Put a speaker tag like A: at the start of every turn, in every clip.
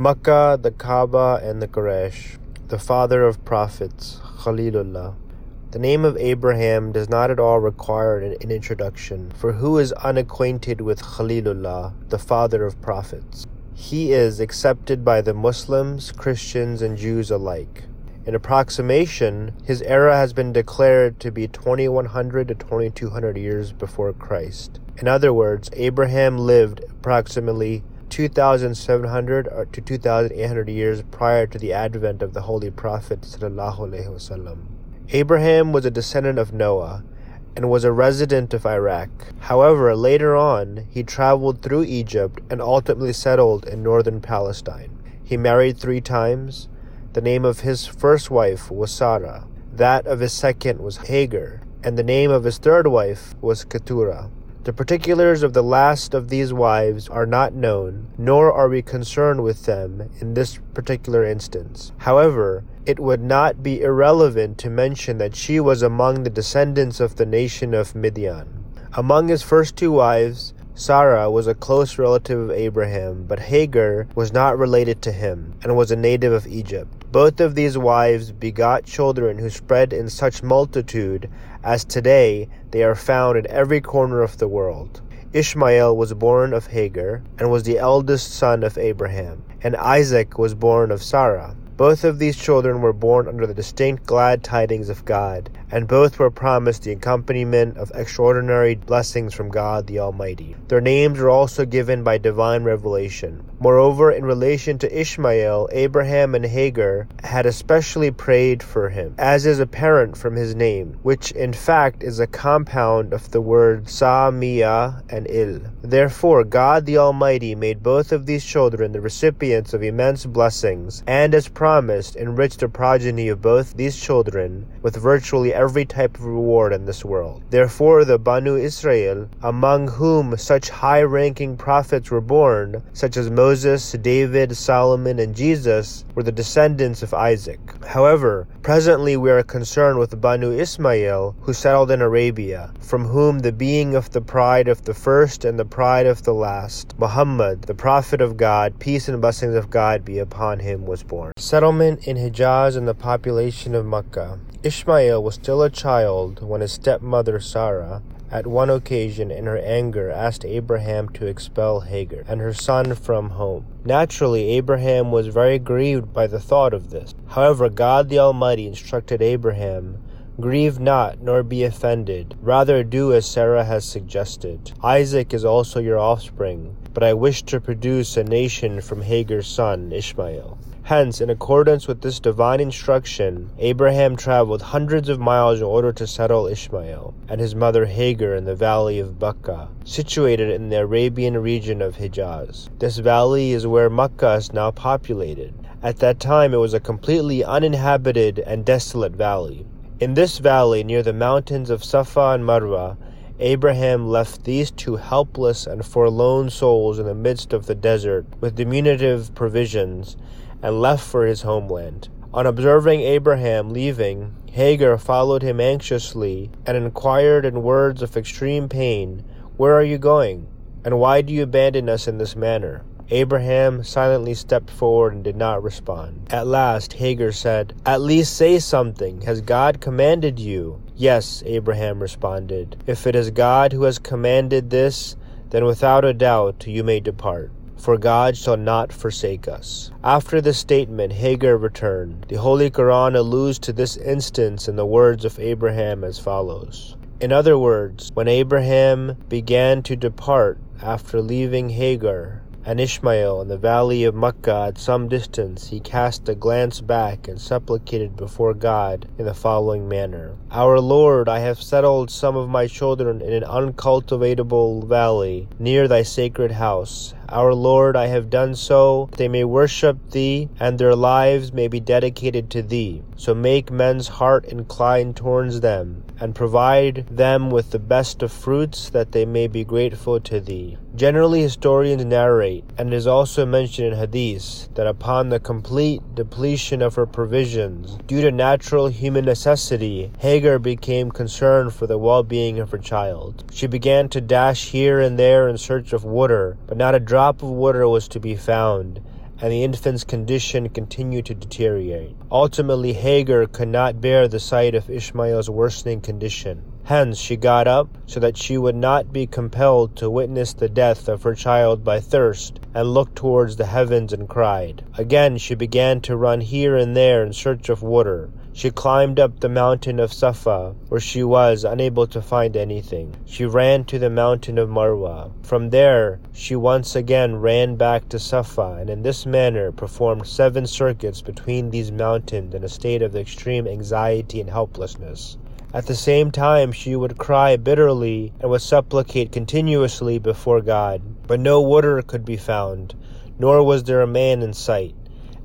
A: Makkah, the Kaaba, and the Quraysh, the father of prophets, Khalilullah. The name of Abraham does not at all require an, an introduction, for who is unacquainted with Khalilullah, the father of prophets? He is accepted by the Muslims, Christians, and Jews alike. In approximation, his era has been declared to be 2100 to 2200 years before Christ. In other words, Abraham lived approximately 2700 uh, to 2800 years prior to the advent of the Holy Prophet. Abraham was a descendant of Noah and was a resident of Iraq. However, later on, he traveled through Egypt and ultimately settled in northern Palestine. He married three times. The name of his first wife was Sarah, that of his second was Hagar, and the name of his third wife was Keturah. The particulars of the last of these wives are not known, nor are we concerned with them in this particular instance. However, it would not be irrelevant to mention that she was among the descendants of the nation of Midian. Among his first two wives, Sarah was a close relative of Abraham, but Hagar was not related to him and was a native of Egypt. Both of these wives begot children who spread in such multitude as today they are found in every corner of the world. Ishmael was born of Hagar and was the eldest son of Abraham, and Isaac was born of Sarah. Both of these children were born under the distinct glad tidings of God, and both were promised the accompaniment of extraordinary blessings from God the Almighty. Their names were also given by divine revelation. Moreover, in relation to Ishmael, Abraham and Hagar had especially prayed for him, as is apparent from his name, which in fact is a compound of the words Sa-Mia and Il. Therefore, God the Almighty made both of these children the recipients of immense blessings, and as promised, enriched the progeny of both these children with virtually every type of reward in this world. Therefore, the Banu Israel, among whom such high ranking prophets were born, such as Moses, David, Solomon, and Jesus, were the descendants of Isaac. However, presently we are concerned with the Banu Ismail, who settled in Arabia, from whom the being of the pride of the first and the pride of the last, Muhammad, the Prophet of God, peace and blessings of God be upon him, was born. Settlement in Hijaz and the population of Mecca. Ishmael was still a child when his stepmother Sarah, at one occasion in her anger, asked Abraham to expel Hagar and her son from home. Naturally, Abraham was very grieved by the thought of this. However, God the Almighty instructed Abraham Grieve not, nor be offended. Rather do as Sarah has suggested. Isaac is also your offspring, but I wish to produce a nation from Hagar's son, Ishmael. Hence, in accordance with this divine instruction, Abraham traveled hundreds of miles in order to settle Ishmael and his mother Hagar in the valley of Bakka, situated in the Arabian region of Hijaz. This valley is where Makkah is now populated. At that time, it was a completely uninhabited and desolate valley. In this valley, near the mountains of Safa and Marwa, Abraham left these two helpless and forlorn souls in the midst of the desert with diminutive provisions and left for his homeland. On observing Abraham leaving, Hagar followed him anxiously and inquired in words of extreme pain, Where are you going? And why do you abandon us in this manner? Abraham silently stepped forward and did not respond. At last, Hagar said, At least say something. Has God commanded you? Yes, Abraham responded. If it is God who has commanded this, then without a doubt you may depart for God shall not forsake us. After this statement, Hagar returned. The Holy Quran alludes to this instance in the words of Abraham as follows. In other words, when Abraham began to depart after leaving Hagar, and Ishmael in the valley of Makkah at some distance, he cast a glance back and supplicated before God in the following manner Our Lord, I have settled some of my children in an uncultivatable valley near thy sacred house. Our Lord, I have done so that they may worship thee and their lives may be dedicated to thee. So make men's heart incline towards them and provide them with the best of fruits that they may be grateful to thee. Generally, historians narrate, and it is also mentioned in Hadith, that upon the complete depletion of her provisions, due to natural human necessity, Hagar became concerned for the well being of her child. She began to dash here and there in search of water, but not a drop of water was to be found, and the infant's condition continued to deteriorate. Ultimately, Hagar could not bear the sight of Ishmael's worsening condition. Hence, she got up so that she would not be compelled to witness the death of her child by thirst, and looked towards the heavens and cried. Again, she began to run here and there in search of water. She climbed up the mountain of Safa, where she was unable to find anything. She ran to the mountain of Marwa. From there, she once again ran back to Safa, and in this manner performed seven circuits between these mountains in a state of extreme anxiety and helplessness. At the same time, she would cry bitterly and would supplicate continuously before God. But no water could be found, nor was there a man in sight.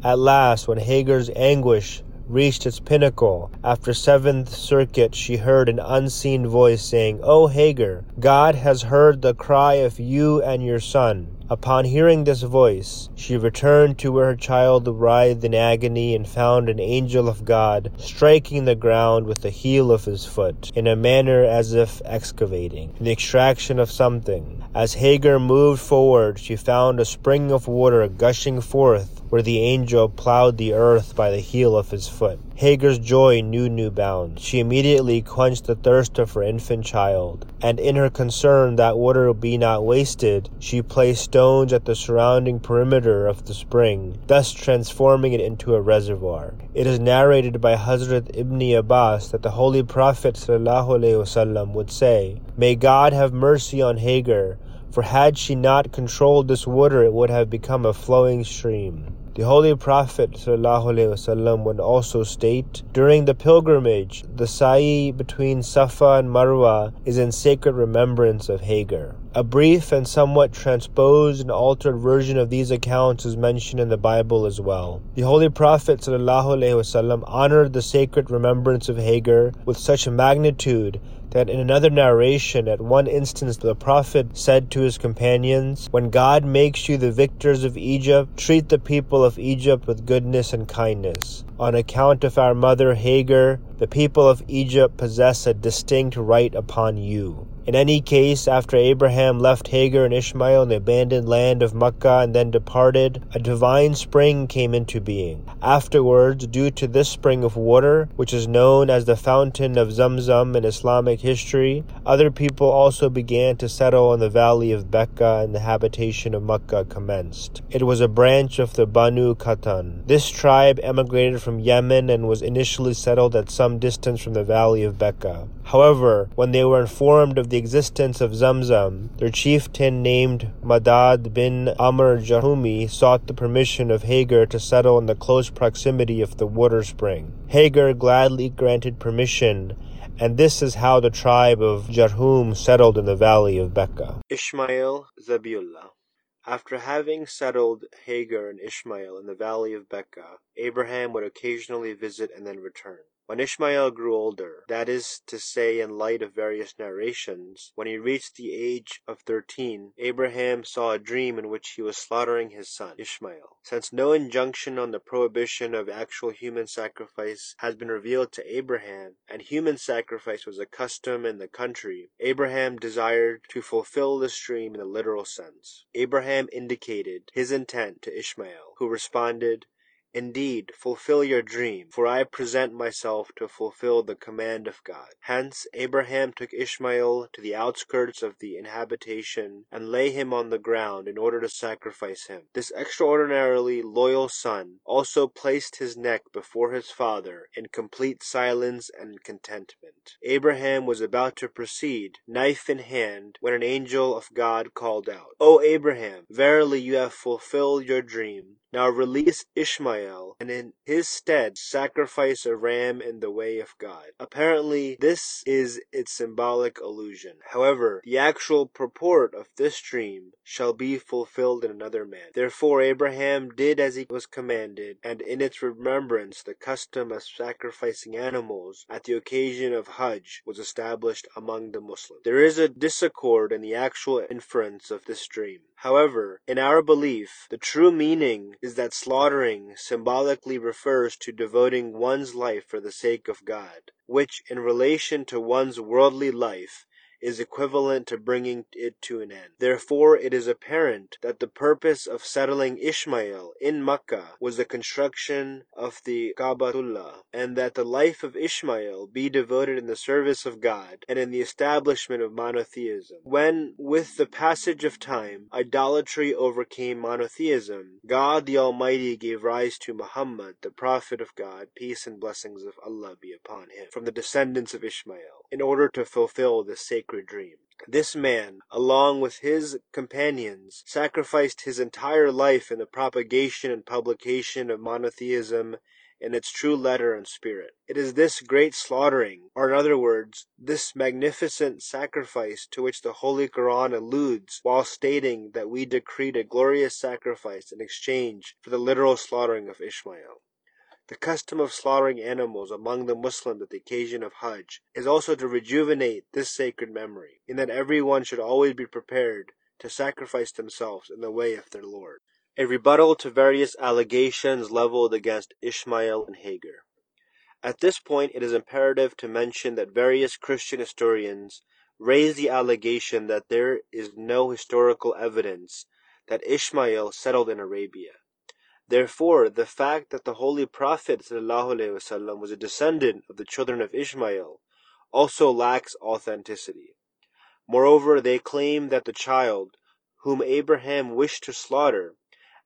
A: At last, when Hagar's anguish reached its pinnacle, after seventh circuit she heard an unseen voice saying, oh, O Hagar, God has heard the cry of you and your son. Upon hearing this voice, she returned to where her child writhed in agony and found an angel of God striking the ground with the heel of his foot, in a manner as if excavating, the extraction of something. As Hagar moved forward, she found a spring of water gushing forth where the angel plowed the earth by the heel of his foot. Hagar's joy knew no bounds. She immediately quenched the thirst of her infant child, and in her concern that water be not wasted, she placed stones at the surrounding perimeter of the spring, thus transforming it into a reservoir. It is narrated by Hazrat Ibn Abbas that the Holy Prophet ﷺ would say, May God have mercy on Hagar, for had she not controlled this water, it would have become a flowing stream. The Holy Prophet ﷺ would also state, During the pilgrimage, the sa'i between Safa and Marwa is in sacred remembrance of Hagar. A brief and somewhat transposed and altered version of these accounts is mentioned in the Bible as well. The Holy Prophet ﷺ honored the sacred remembrance of Hagar with such magnitude that in another narration, at one instance, the Prophet said to his companions, When God makes you the victors of Egypt, treat the people of Egypt with goodness and kindness. On account of our mother Hagar, the people of Egypt possess a distinct right upon you. In any case, after Abraham left Hagar and Ishmael in the abandoned land of Mecca and then departed, a divine spring came into being. Afterwards, due to this spring of water, which is known as the fountain of Zamzam in Islamic history, other people also began to settle in the valley of Becca and the habitation of Mecca commenced. It was a branch of the Banu Qahtan. This tribe emigrated from Yemen and was initially settled at some distance from the valley of Becca. However, when they were informed of the existence of Zamzam, their chieftain named Madad bin Amr Jahumi sought the permission of Hagar to settle in the close proximity of the water spring. Hagar gladly granted permission, and this is how the tribe of Jarhum settled in the valley of Becca. Ishmael Zabiullah after having settled Hagar and Ishmael in the valley of Becca, Abraham would occasionally visit and then return. When Ishmael grew older, that is to say in light of various narrations, when he reached the age of thirteen, Abraham saw a dream in which he was slaughtering his son, Ishmael. Since no injunction on the prohibition of actual human sacrifice has been revealed to Abraham, and human sacrifice was a custom in the country, Abraham desired to fulfill this dream in the literal sense. Abraham indicated his intent to Ishmael, who responded, Indeed, fulfill your dream, for I present myself to fulfill the command of God. Hence Abraham took Ishmael to the outskirts of the inhabitation and lay him on the ground in order to sacrifice him. This extraordinarily loyal son also placed his neck before his father in complete silence and contentment. Abraham was about to proceed, knife in hand, when an angel of God called out, O Abraham, verily you have fulfilled your dream. Now release Ishmael, and in his stead sacrifice a ram in the way of God. Apparently, this is its symbolic allusion. However, the actual purport of this dream shall be fulfilled in another man. Therefore Abraham did as he was commanded, and in its remembrance the custom of sacrificing animals at the occasion of Hajj was established among the Muslims. There is a disaccord in the actual inference of this dream. However, in our belief, the true meaning is that slaughtering symbolically refers to devoting one's life for the sake of God, which, in relation to one's worldly life, is equivalent to bringing it to an end. Therefore, it is apparent that the purpose of settling Ishmael in Makkah was the construction of the Kaabatullah, and that the life of Ishmael be devoted in the service of God and in the establishment of monotheism. When, with the passage of time, idolatry overcame monotheism, God the Almighty gave rise to Muhammad, the Prophet of God, peace and blessings of Allah be upon him, from the descendants of Ishmael, in order to fulfill the sacred dream. This man, along with his companions, sacrificed his entire life in the propagation and publication of monotheism in its true letter and spirit. It is this great slaughtering, or in other words, this magnificent sacrifice to which the Holy Quran alludes while stating that we decreed a glorious sacrifice in exchange for the literal slaughtering of Ishmael. The custom of slaughtering animals among the Muslims at the occasion of Hajj is also to rejuvenate this sacred memory, in that every one should always be prepared to sacrifice themselves in the way of their Lord. A rebuttal to various allegations leveled against Ishmael and Hagar. At this point, it is imperative to mention that various Christian historians raise the allegation that there is no historical evidence that Ishmael settled in Arabia. Therefore, the fact that the Holy Prophet ﷺ was a descendant of the children of Ishmael also lacks authenticity. Moreover, they claim that the child, whom Abraham wished to slaughter,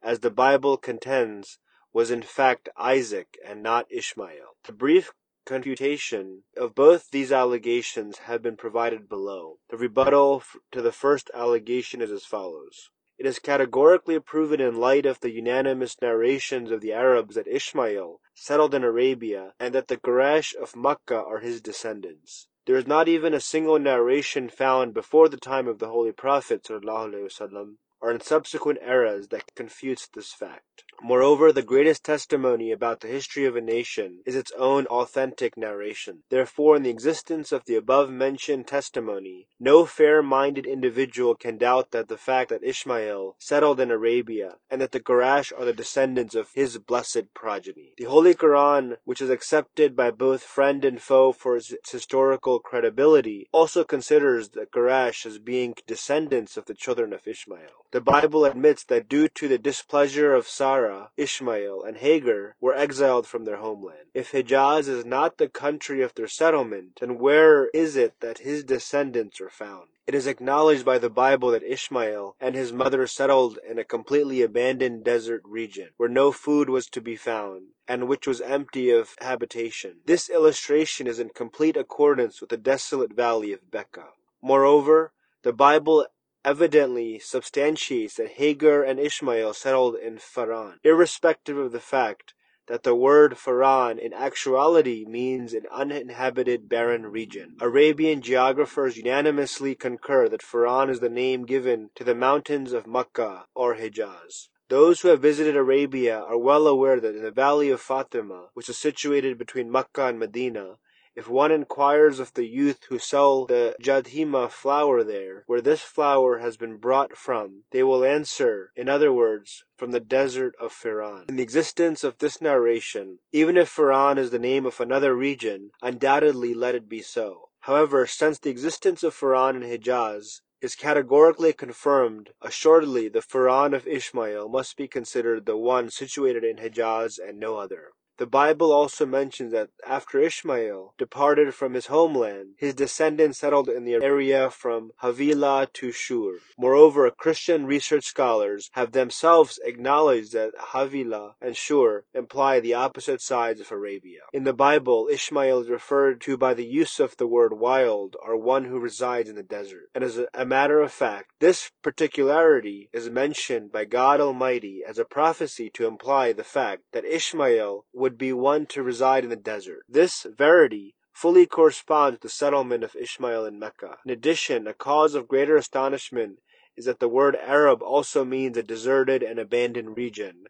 A: as the Bible contends, was in fact Isaac and not Ishmael. The brief confutation of both these allegations have been provided below. The rebuttal to the first allegation is as follows. It is categorically proven in light of the unanimous narrations of the Arabs that Ishmael settled in Arabia and that the Quraysh of Makkah are his descendants. There is not even a single narration found before the time of the Holy Prophet or in subsequent eras that confutes this fact. Moreover, the greatest testimony about the history of a nation is its own authentic narration. Therefore, in the existence of the above mentioned testimony, no fair minded individual can doubt that the fact that Ishmael settled in Arabia and that the Quraysh are the descendants of his blessed progeny. The Holy Quran, which is accepted by both friend and foe for its historical credibility, also considers the Quraysh as being descendants of the children of Ishmael. The Bible admits that due to the displeasure of Sarah, Ishmael, and Hagar were exiled from their homeland. If Hijaz is not the country of their settlement, then where is it that his descendants are found? It is acknowledged by the Bible that Ishmael and his mother settled in a completely abandoned desert region, where no food was to be found, and which was empty of habitation. This illustration is in complete accordance with the desolate valley of Becca. Moreover, the Bible evidently substantiates that Hagar and Ishmael settled in Faran, irrespective of the fact that the word Faran in actuality means an uninhabited barren region. Arabian geographers unanimously concur that Faran is the name given to the mountains of Makkah or Hijaz. Those who have visited Arabia are well aware that in the valley of Fatima, which is situated between Makkah and Medina, if one inquires of the youth who sell the jadhima flour there, where this flour has been brought from, they will answer, in other words, from the desert of Firan. In the existence of this narration, even if Firan is the name of another region, undoubtedly let it be so. However, since the existence of Firan in Hijaz is categorically confirmed, assuredly the Firan of Ishmael must be considered the one situated in Hijaz and no other. The Bible also mentions that after Ishmael departed from his homeland, his descendants settled in the area from Havilah to Shur. Moreover, Christian research scholars have themselves acknowledged that Havilah and Shur imply the opposite sides of Arabia. In the Bible, Ishmael is referred to by the use of the word wild, or one who resides in the desert. And as a matter of fact, this particularity is mentioned by God Almighty as a prophecy to imply the fact that Ishmael would would be one to reside in the desert. This verity fully corresponds with the settlement of Ishmael in Mecca. In addition, a cause of greater astonishment is that the word Arab also means a deserted and abandoned region,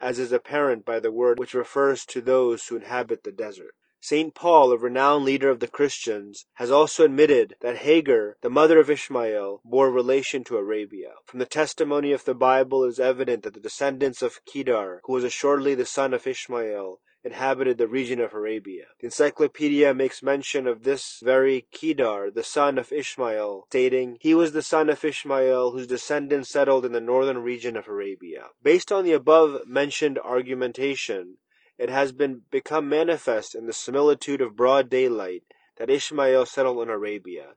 A: as is apparent by the word which refers to those who inhabit the desert. St. Paul, a renowned leader of the Christians, has also admitted that Hagar, the mother of Ishmael, bore relation to Arabia. From the testimony of the Bible it is evident that the descendants of Kedar, who was assuredly the son of Ishmael, inhabited the region of Arabia. The encyclopedia makes mention of this very Kedar, the son of Ishmael, stating, He was the son of Ishmael, whose descendants settled in the northern region of Arabia. Based on the above mentioned argumentation, it has been become manifest in the similitude of broad daylight that Ishmael settled in Arabia,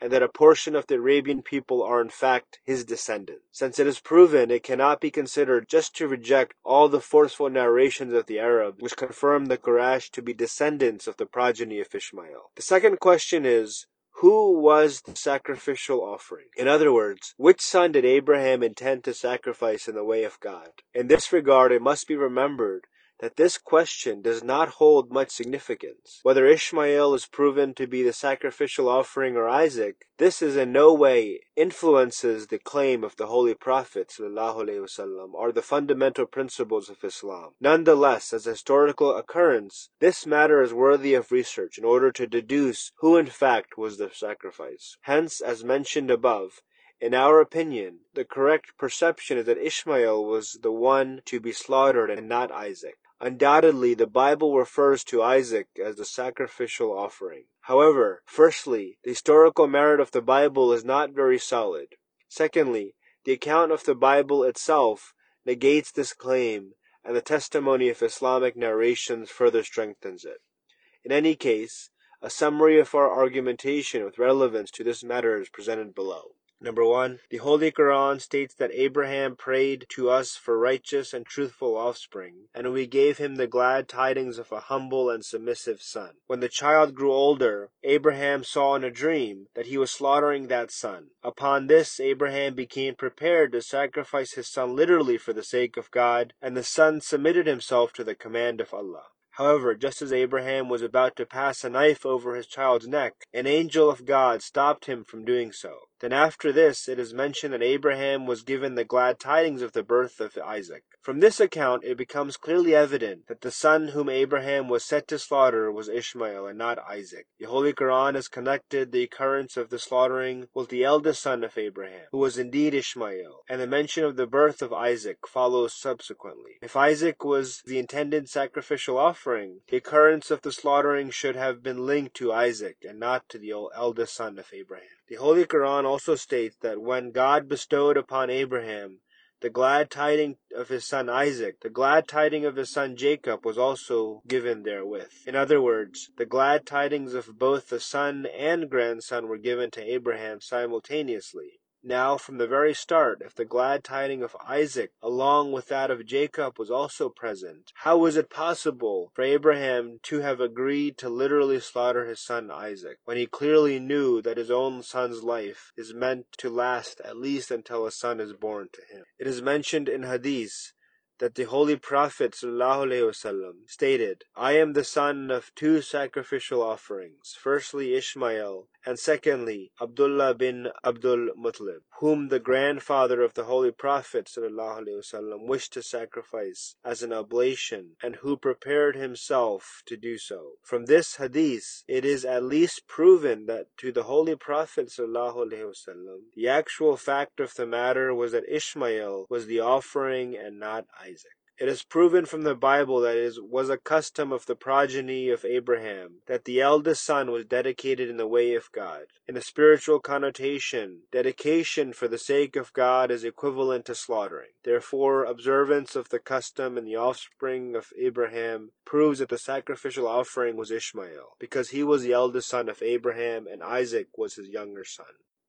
A: and that a portion of the Arabian people are in fact his descendants. Since it is proven, it cannot be considered just to reject all the forceful narrations of the Arabs which confirm the Quraysh to be descendants of the progeny of Ishmael. The second question is, who was the sacrificial offering? In other words, which son did Abraham intend to sacrifice in the way of God? In this regard, it must be remembered that this question does not hold much significance. Whether Ishmael is proven to be the sacrificial offering or Isaac, this is in no way influences the claim of the Holy Prophet وسلم, or the fundamental principles of Islam. Nonetheless, as a historical occurrence, this matter is worthy of research in order to deduce who in fact was the sacrifice. Hence, as mentioned above, in our opinion, the correct perception is that Ishmael was the one to be slaughtered and not Isaac. Undoubtedly, the Bible refers to Isaac as the sacrificial offering. However, firstly, the historical merit of the Bible is not very solid. Secondly, the account of the Bible itself negates this claim, and the testimony of Islamic narrations further strengthens it. In any case, a summary of our argumentation with relevance to this matter is presented below. Number one, the Holy Quran states that Abraham prayed to us for righteous and truthful offspring, and we gave him the glad tidings of a humble and submissive son. When the child grew older, Abraham saw in a dream that he was slaughtering that son. Upon this, Abraham became prepared to sacrifice his son literally for the sake of God, and the son submitted himself to the command of Allah. However, just as Abraham was about to pass a knife over his child's neck, an angel of God stopped him from doing so. Then after this it is mentioned that Abraham was given the glad tidings of the birth of Isaac. From this account it becomes clearly evident that the son whom Abraham was set to slaughter was Ishmael and not Isaac. The Holy Quran has connected the occurrence of the slaughtering with the eldest son of Abraham, who was indeed Ishmael, and the mention of the birth of Isaac follows subsequently. If Isaac was the intended sacrificial offering, the occurrence of the slaughtering should have been linked to Isaac and not to the eldest son of Abraham. The Holy Quran also states that when God bestowed upon Abraham the glad tiding of his son Isaac, the glad tiding of his son Jacob was also given therewith. In other words, the glad tidings of both the son and grandson were given to Abraham simultaneously. Now, from the very start, if the glad tiding of Isaac, along with that of Jacob, was also present, how was it possible for Abraham to have agreed to literally slaughter his son Isaac, when he clearly knew that his own son's life is meant to last at least until a son is born to him? It is mentioned in Hadith that the Holy Prophet ﷺ stated, I am the son of two sacrificial offerings, firstly Ishmael, and secondly Abdullah bin Abdul Muttalib, whom the grandfather of the Holy Prophet ﷺ wished to sacrifice as an oblation, and who prepared himself to do so. From this hadith, it is at least proven that to the Holy Prophet ﷺ, the actual fact of the matter was that Ishmael was the offering and not Isaac. It is proven from the Bible that it was a custom of the progeny of Abraham that the eldest son was dedicated in the way of God. In a spiritual connotation, dedication for the sake of God is equivalent to slaughtering. Therefore, observance of the custom in the offspring of Abraham proves that the sacrificial offering was Ishmael, because he was the eldest son of Abraham and Isaac was his younger son.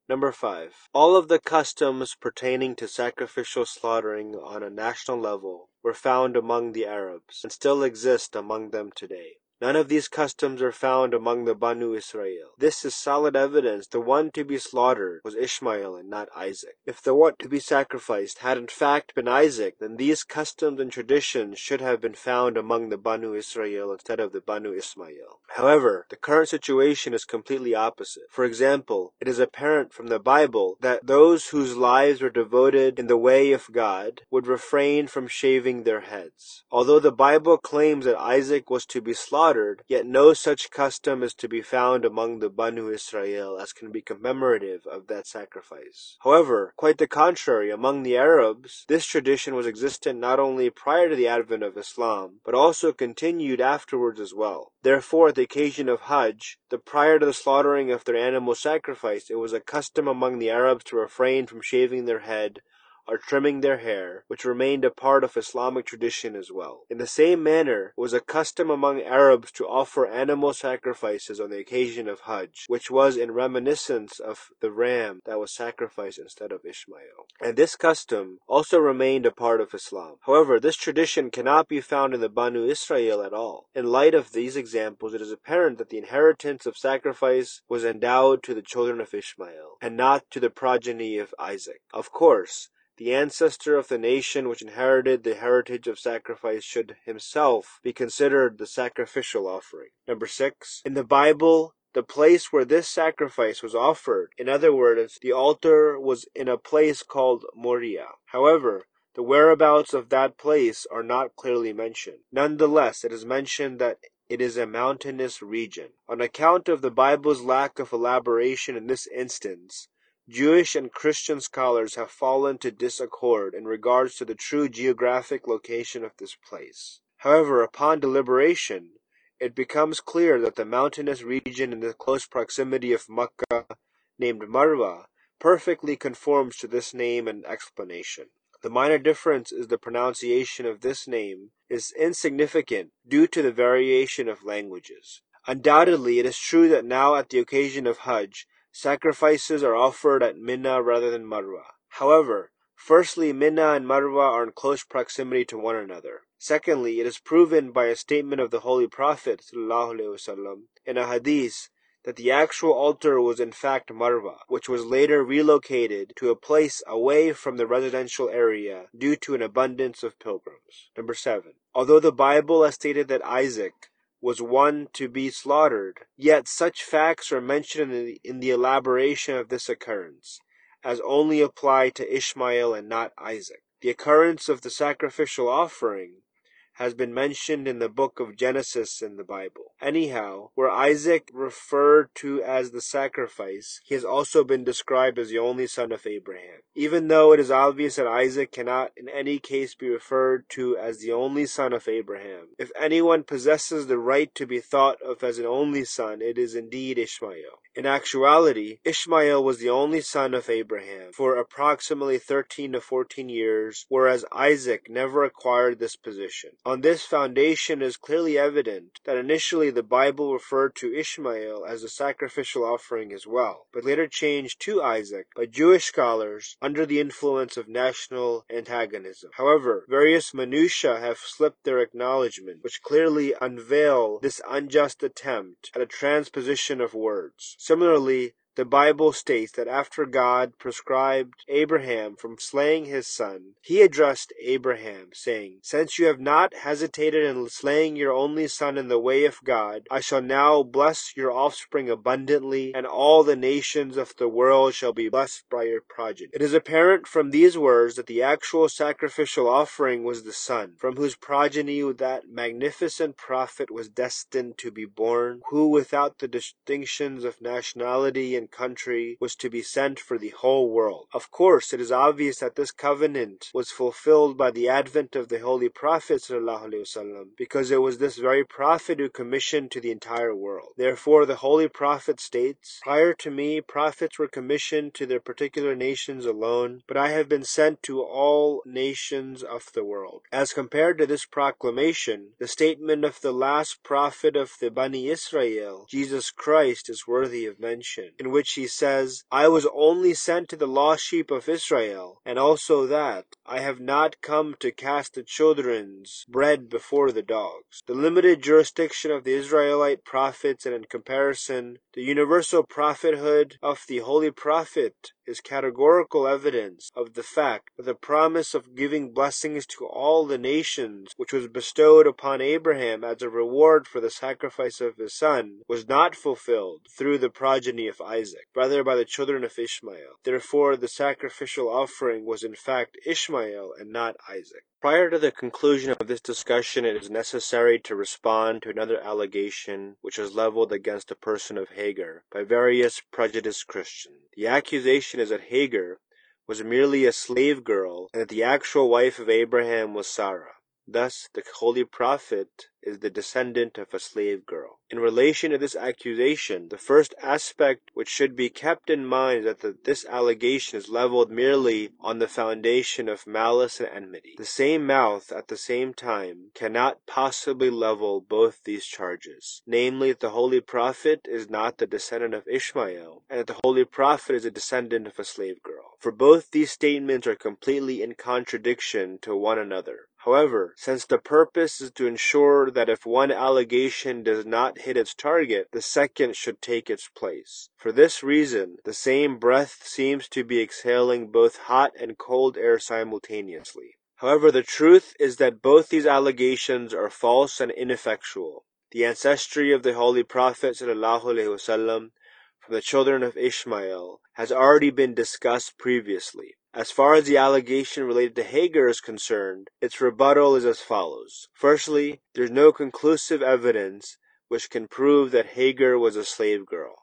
A: Number 5. All of the customs pertaining to sacrificial slaughtering on a national level were found among the Arabs, and still exist among them today. None of these customs are found among the Banu Israel. This is solid evidence the one to be slaughtered was Ishmael and not Isaac. If the one to be sacrificed had in fact been Isaac, then these customs and traditions should have been found among the Banu Israel instead of the Banu Ismail. However, the current situation is completely opposite. For example, it is apparent from the Bible that those whose lives were devoted in the way of God would refrain from shaving their heads. Although the Bible claims that Isaac was to be slaughtered, slaughtered, yet no such custom is to be found among the Banu Israel as can be commemorative of that sacrifice. However, quite the contrary, among the Arabs, this tradition was existent not only prior to the advent of Islam, but also continued afterwards as well. Therefore, at the occasion of Hajj, the prior to the slaughtering of their animal sacrifice, it was a custom among the Arabs to refrain from shaving their head or trimming their hair, which remained a part of Islamic tradition as well. In the same manner, it was a custom among Arabs to offer animal sacrifices on the occasion of Hajj, which was in reminiscence of the ram that was sacrificed instead of Ishmael. And this custom also remained a part of Islam. However, this tradition cannot be found in the Banu Israel at all. In light of these examples, it is apparent that the inheritance of sacrifice was endowed to the children of Ishmael, and not to the progeny of Isaac. Of course, the ancestor of the nation which inherited the heritage of sacrifice should himself be considered the sacrificial offering. Number six, in the Bible, the place where this sacrifice was offered, in other words, the altar was in a place called Moriah. However, the whereabouts of that place are not clearly mentioned. Nonetheless, it is mentioned that it is a mountainous region. On account of the Bible's lack of elaboration in this instance, Jewish and Christian scholars have fallen to disaccord in regards to the true geographic location of this place. However, upon deliberation, it becomes clear that the mountainous region in the close proximity of Makkah, named Marwa, perfectly conforms to this name and explanation. The minor difference is the pronunciation of this name is insignificant due to the variation of languages. Undoubtedly, it is true that now at the occasion of Hajj, Sacrifices are offered at Mina rather than Marwa. However, firstly, Mina and Marwa are in close proximity to one another. Secondly, it is proven by a statement of the Holy Prophet وسلم, in a hadith that the actual altar was in fact Marwa, which was later relocated to a place away from the residential area due to an abundance of pilgrims. Number 7. Although the Bible has stated that Isaac was one to be slaughtered. Yet such facts are mentioned in the, in the elaboration of this occurrence, as only apply to Ishmael and not Isaac. The occurrence of the sacrificial offering has been mentioned in the book of Genesis in the Bible. Anyhow, where Isaac referred to as the sacrifice, he has also been described as the only son of Abraham. Even though it is obvious that Isaac cannot in any case be referred to as the only son of Abraham, if anyone possesses the right to be thought of as an only son, it is indeed Ishmael. In actuality, Ishmael was the only son of Abraham for approximately 13 to 14 years, whereas Isaac never acquired this position. On this foundation it is clearly evident that initially the Bible referred to Ishmael as a sacrificial offering as well, but later changed to Isaac by Jewish scholars under the influence of national antagonism. However, various minutiae have slipped their acknowledgement, which clearly unveil this unjust attempt at a transposition of words. Similarly, the Bible states that after God prescribed Abraham from slaying his son, he addressed Abraham, saying, Since you have not hesitated in slaying your only son in the way of God, I shall now bless your offspring abundantly, and all the nations of the world shall be blessed by your progeny. It is apparent from these words that the actual sacrificial offering was the son, from whose progeny that magnificent prophet was destined to be born, who without the distinctions of nationality and country was to be sent for the whole world. Of course, it is obvious that this covenant was fulfilled by the advent of the Holy Prophet ﷺ, because it was this very Prophet who commissioned to the entire world. Therefore, the Holy Prophet states, Prior to me, prophets were commissioned to their particular nations alone, but I have been sent to all nations of the world. As compared to this proclamation, the statement of the last prophet of the Bani Israel, Jesus Christ, is worthy of mention, in which he says, I was only sent to the lost sheep of Israel, and also that I have not come to cast the children's bread before the dogs. The limited jurisdiction of the Israelite prophets and in comparison, the universal prophethood of the Holy Prophet is categorical evidence of the fact that the promise of giving blessings to all the nations, which was bestowed upon Abraham as a reward for the sacrifice of his son, was not fulfilled through the progeny of Isaac, rather by the children of Ishmael. Therefore, the sacrificial offering was in fact Ishmael and not Isaac. Prior to the conclusion of this discussion, it is necessary to respond to another allegation which was leveled against the person of Hagar by various prejudiced Christians. The accusation is that Hagar was merely a slave girl and that the actual wife of Abraham was Sarah. Thus, the holy prophet is the descendant of a slave girl. In relation to this accusation, the first aspect which should be kept in mind is that the, this allegation is leveled merely on the foundation of malice and enmity. The same mouth, at the same time, cannot possibly level both these charges, namely that the holy prophet is not the descendant of Ishmael, and that the holy prophet is a descendant of a slave girl. For both these statements are completely in contradiction to one another. However, since the purpose is to ensure that if one allegation does not hit its target, the second should take its place. For this reason, the same breath seems to be exhaling both hot and cold air simultaneously. However, the truth is that both these allegations are false and ineffectual. The ancestry of the Holy Prophet ﷺ from the children of Ishmael has already been discussed previously. As far as the allegation related to Hagar is concerned, its rebuttal is as follows. Firstly, there is no conclusive evidence which can prove that Hagar was a slave girl.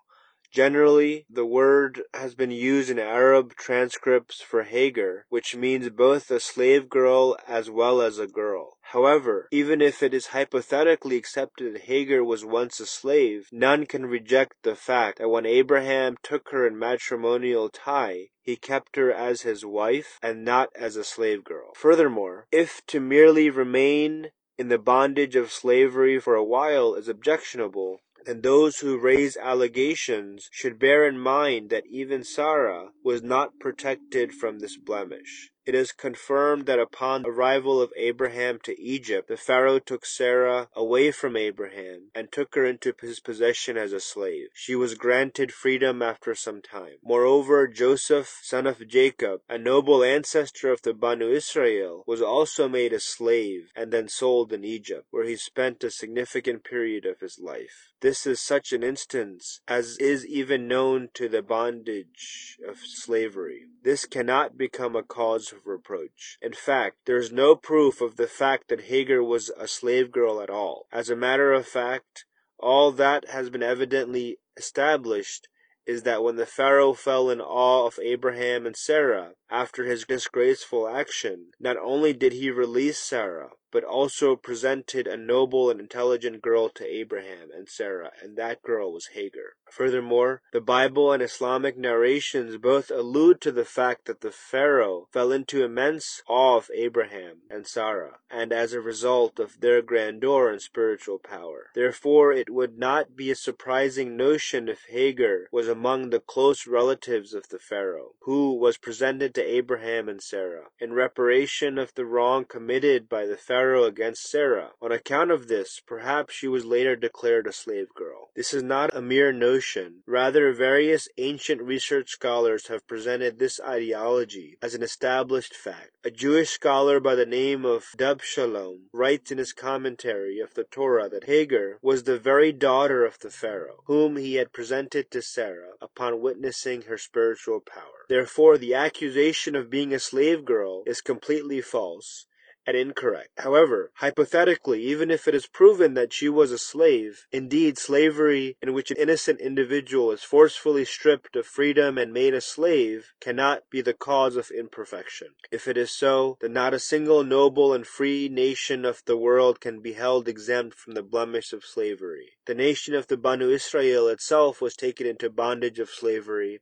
A: Generally, the word has been used in Arab transcripts for Hagar, which means both a slave girl as well as a girl. However, even if it is hypothetically accepted that Hagar was once a slave, none can reject the fact that when Abraham took her in matrimonial tie, he kept her as his wife and not as a slave girl. Furthermore, if to merely remain in the bondage of slavery for a while is objectionable, and those who raise allegations should bear in mind that even Sarah was not protected from this blemish. It is confirmed that upon the arrival of Abraham to Egypt, the Pharaoh took Sarah away from Abraham and took her into his possession as a slave. She was granted freedom after some time. Moreover, Joseph, son of Jacob, a noble ancestor of the Banu Israel, was also made a slave and then sold in Egypt, where he spent a significant period of his life. This is such an instance as is even known to the bondage of slavery. This cannot become a cause of reproach. In fact, there is no proof of the fact that Hagar was a slave girl at all. As a matter of fact, all that has been evidently established is that when the Pharaoh fell in awe of Abraham and Sarah after his disgraceful action, not only did he release Sarah, but also presented a noble and intelligent girl to Abraham and Sarah, and that girl was Hagar. Furthermore, the Bible and Islamic narrations both allude to the fact that the Pharaoh fell into immense awe of Abraham and Sarah, and as a result of their grandeur and spiritual power. Therefore, it would not be a surprising notion if Hagar was among the close relatives of the Pharaoh, who was presented to Abraham and Sarah in reparation of the wrong committed by the Pharaoh Pharaoh against Sarah. On account of this, perhaps she was later declared a slave girl. This is not a mere notion. Rather, various ancient research scholars have presented this ideology as an established fact. A Jewish scholar by the name of Dub Shalom writes in his commentary of the Torah that Hagar was the very daughter of the Pharaoh, whom he had presented to Sarah upon witnessing her spiritual power. Therefore, the accusation of being a slave girl is completely false and incorrect. However, hypothetically, even if it is proven that she was a slave, indeed slavery in which an innocent individual is forcefully stripped of freedom and made a slave cannot be the cause of imperfection. If it is so, then not a single noble and free nation of the world can be held exempt from the blemish of slavery. The nation of the Banu Israel itself was taken into bondage of slavery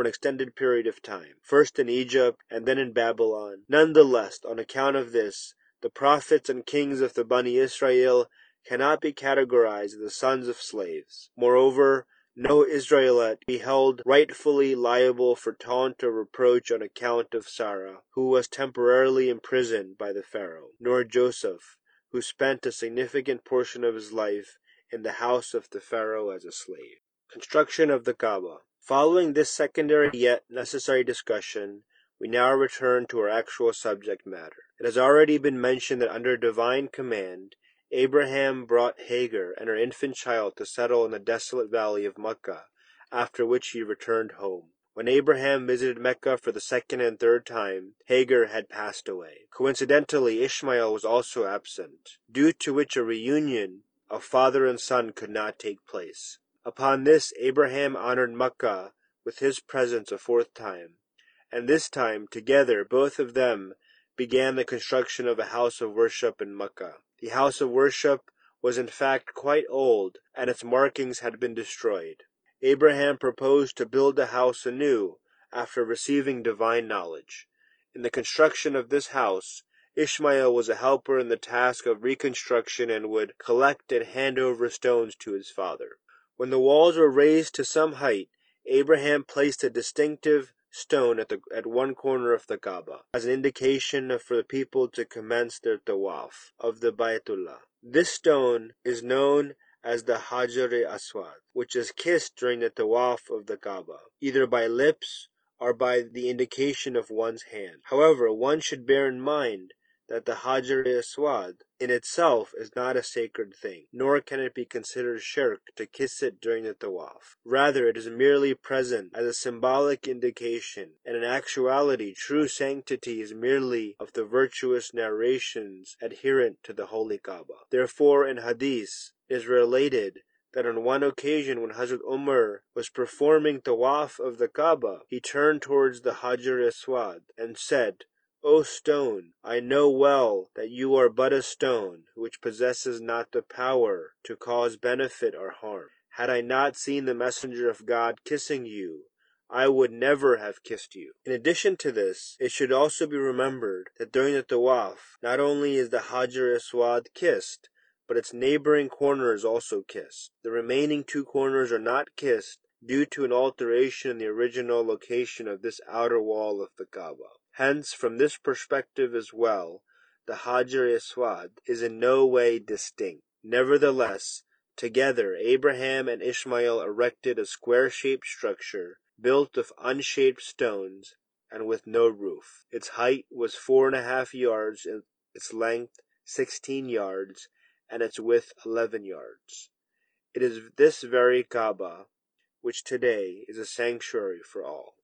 A: for an extended period of time, first in Egypt and then in Babylon. Nonetheless, on account of this, the prophets and kings of the Bani Israel cannot be categorized as the sons of slaves. Moreover, no Israelite be held rightfully liable for taunt or reproach on account of Sarah, who was temporarily imprisoned by the Pharaoh, nor Joseph, who spent a significant portion of his life in the house of the Pharaoh as a slave. Construction of the Kaaba. Following this secondary yet necessary discussion, we now return to our actual subject matter. It has already been mentioned that under divine command, Abraham brought Hagar and her infant child to settle in the desolate valley of Mecca, after which he returned home. When Abraham visited Mecca for the second and third time, Hagar had passed away. Coincidentally, Ishmael was also absent, due to which a reunion of father and son could not take place. Upon this Abraham honored Mecca with his presence a fourth time, and this time, together, both of them began the construction of a house of worship in Mecca. The house of worship was in fact quite old, and its markings had been destroyed. Abraham proposed to build the house anew after receiving divine knowledge. In the construction of this house, Ishmael was a helper in the task of reconstruction and would collect and hand over stones to his father. When the walls were raised to some height, Abraham placed a distinctive stone at, the, at one corner of the Kaaba as an indication for the people to commence their tawaf of the Baytullah. This stone is known as the Hajar Aswad, which is kissed during the tawaf of the Kaaba, either by lips or by the indication of one's hand. However, one should bear in mind that the Hajar Aswad in itself is not a sacred thing, nor can it be considered shirk to kiss it during the tawaf. Rather, it is merely present as a symbolic indication, and in actuality, true sanctity is merely of the virtuous narrations adherent to the Holy Kaaba. Therefore, in Hadith, is related that on one occasion when Hazrat Umar was performing tawaf of the Kaaba, he turned towards the Hajar Aswad and said, O stone, I know well that you are but a stone, which possesses not the power to cause benefit or harm. Had I not seen the messenger of God kissing you, I would never have kissed you. In addition to this, it should also be remembered that during the tawaf, not only is the Hajar Aswad kissed, but its neighboring corner is also kissed. The remaining two corners are not kissed due to an alteration in the original location of this outer wall of the Kaaba. Hence, from this perspective as well, the Hajar Aswad is in no way distinct. Nevertheless, together Abraham and Ishmael erected a square-shaped structure built of unshaped stones and with no roof. Its height was four and a half yards, its length sixteen yards, and its width eleven yards. It is this very Kaaba which today is a sanctuary for all.